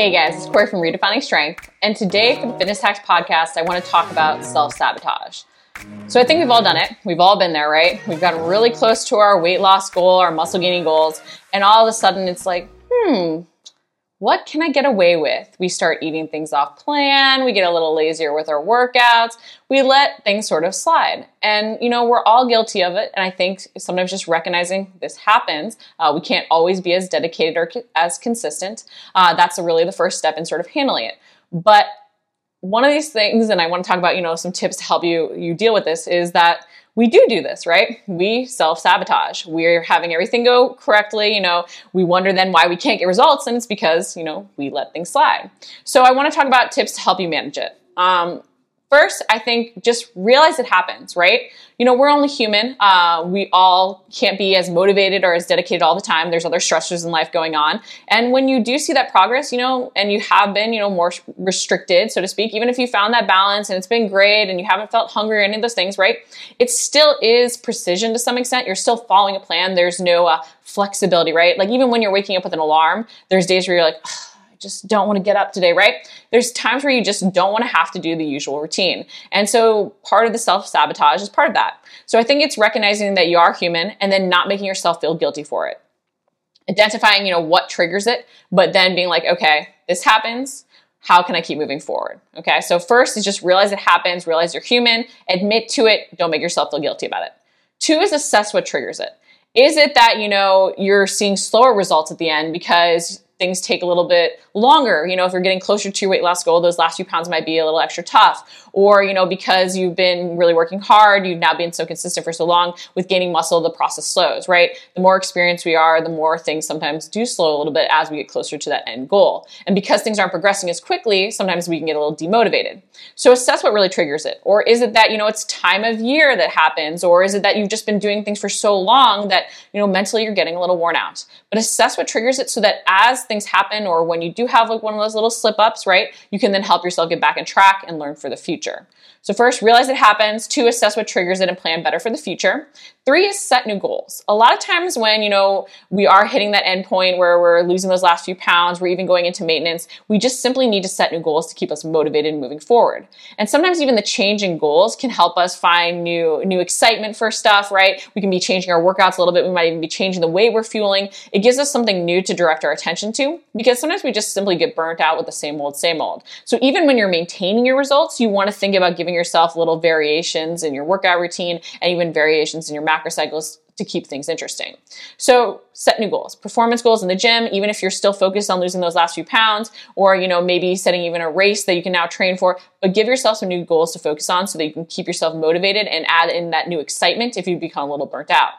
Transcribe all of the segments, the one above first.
Hey guys, it's Cori from Redefining Strength, and today for the Fitness Hacks podcast, I want to talk about self sabotage. So I think we've all done it. We've all been there, right? We've gotten really close to our weight loss goal, our muscle gaining goals, and all of a sudden it's like, hmm, what can I get away with? We start eating things off plan, we get a little lazier with our workouts, we let things sort of slide. And, you know, we're all guilty of it. And I think sometimes just recognizing this happens, uh, we can't always be as dedicated or as consistent. Uh, that's really the first step in sort of handling it. But one of these things, and I want to talk about, you know, some tips to help you you deal with this, is that we do do this, right? We self sabotage. We're having everything go correctly. You know, we wonder then why we can't get results, and it's because, you know, we let things slide. So I want to talk about tips to help you manage it. Um, First, I think just realize it happens, right? You know, we're only human. Uh, we all can't be as motivated or as dedicated all the time. There's other stressors in life going on. And when you do see that progress, you know, and you have been, you know, more restricted, so to speak, even if you found that balance and it's been great and you haven't felt hungry or any of those things, right? It still is precision to some extent. You're still following a plan. There's no uh, flexibility, right? Like even when you're waking up with an alarm, there's days where you're like, just don't want to get up today, right? There's times where you just don't want to have to do the usual routine. And so part of the self sabotage is part of that. So I think it's recognizing that you are human and then not making yourself feel guilty for it. Identifying, you know, what triggers it, but then being like, okay, this happens. How can I keep moving forward? Okay. So first is just realize it happens, realize you're human, admit to it, don't make yourself feel guilty about it. Two is assess what triggers it. Is it that, you know, you're seeing slower results at the end because things take a little bit longer. You know, if you're getting closer to your weight loss goal, those last few pounds might be a little extra tough. Or, you know, because you've been really working hard, you've now been so consistent for so long with gaining muscle, the process slows, right? The more experienced we are, the more things sometimes do slow a little bit as we get closer to that end goal. And because things aren't progressing as quickly, sometimes we can get a little demotivated. So assess what really triggers it. Or is it that, you know, it's time of year that happens? Or is it that you've just been doing things for so long that, you know, mentally you're getting a little worn out? But assess what triggers it so that as things happen or when you do have like one of those little slip ups, right, you can then help yourself get back in track and learn for the future. So, first, realize it happens. Two, assess what triggers it and plan better for the future. Three is set new goals. A lot of times when, you know, we are hitting that end point where we're losing those last few pounds, we're even going into maintenance, we just simply need to set new goals to keep us motivated and moving forward. And sometimes even the change in goals can help us find new, new excitement for stuff, right? We can be changing our workouts a little bit. We might even be changing the way we're fueling. It gives us something new to direct our attention to because sometimes we just simply get burnt out with the same old, same old. So even when you're maintaining your results, you want to think about giving yourself little variations in your workout routine and even variations in your macro cycles to keep things interesting. So set new goals, performance goals in the gym, even if you're still focused on losing those last few pounds, or you know maybe setting even a race that you can now train for. But give yourself some new goals to focus on so that you can keep yourself motivated and add in that new excitement if you become a little burnt out.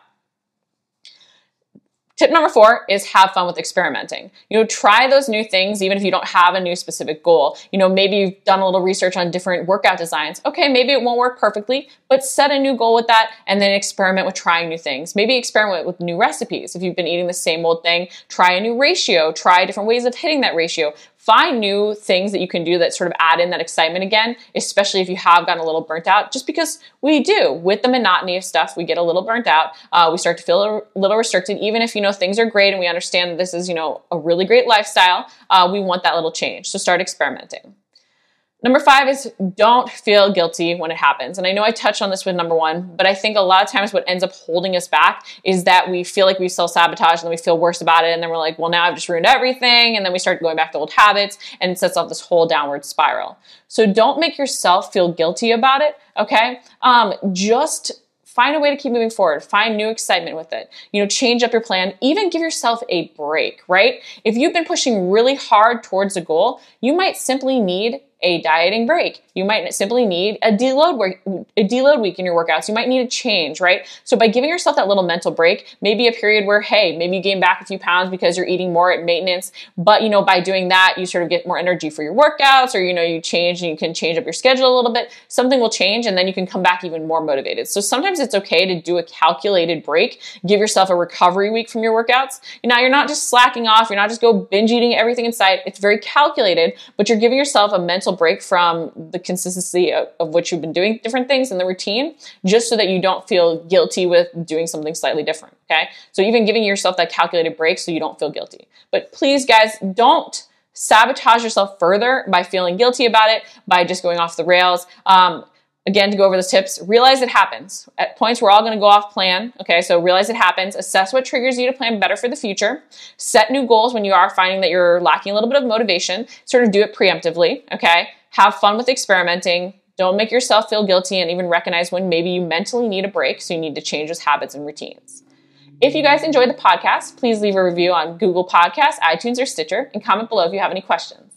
Tip number four is have fun with experimenting. You know, try those new things even if you don't have a new specific goal. You know, maybe you've done a little research on different workout designs. Okay, maybe it won't work perfectly, but set a new goal with that and then experiment with trying new things. Maybe experiment with new recipes. If you've been eating the same old thing, try a new ratio, try different ways of hitting that ratio find new things that you can do that sort of add in that excitement again, especially if you have gotten a little burnt out, just because we do. With the monotony of stuff, we get a little burnt out. Uh, we start to feel a little restricted, even if, you know, things are great and we understand that this is, you know, a really great lifestyle. Uh, we want that little change. So start experimenting. Number five is don't feel guilty when it happens. And I know I touched on this with number one, but I think a lot of times what ends up holding us back is that we feel like we self sabotage and then we feel worse about it. And then we're like, well, now I've just ruined everything. And then we start going back to old habits and it sets off this whole downward spiral. So don't make yourself feel guilty about it. Okay. Um, just find a way to keep moving forward find new excitement with it you know change up your plan even give yourself a break right if you've been pushing really hard towards a goal you might simply need a dieting break. You might simply need a deload week, a deload week in your workouts. You might need a change, right? So by giving yourself that little mental break, maybe a period where, hey, maybe you gain back a few pounds because you're eating more at maintenance, but you know, by doing that, you sort of get more energy for your workouts, or you know, you change and you can change up your schedule a little bit. Something will change, and then you can come back even more motivated. So sometimes it's okay to do a calculated break, give yourself a recovery week from your workouts. Now you're not just slacking off, you're not just go binge eating everything in sight. It's very calculated, but you're giving yourself a mental mental break from the consistency of, of what you've been doing different things in the routine, just so that you don't feel guilty with doing something slightly different. Okay. So even giving yourself that calculated break so you don't feel guilty. But please, guys, don't sabotage yourself further by feeling guilty about it, by just going off the rails. Um, again, to go over those tips, realize it happens. At points, we're all going to go off plan. Okay, so realize it happens. Assess what triggers you to plan better for the future. Set new goals when you are finding that you're lacking a little bit of motivation. Sort of do it preemptively. Okay, have fun with experimenting. Don't make yourself feel guilty and even recognize when maybe you mentally need a break, so you need to change those habits and routines. If you guys enjoyed the podcast, please leave a review on Google Podcasts, iTunes, or Stitcher, and comment below if you have any questions.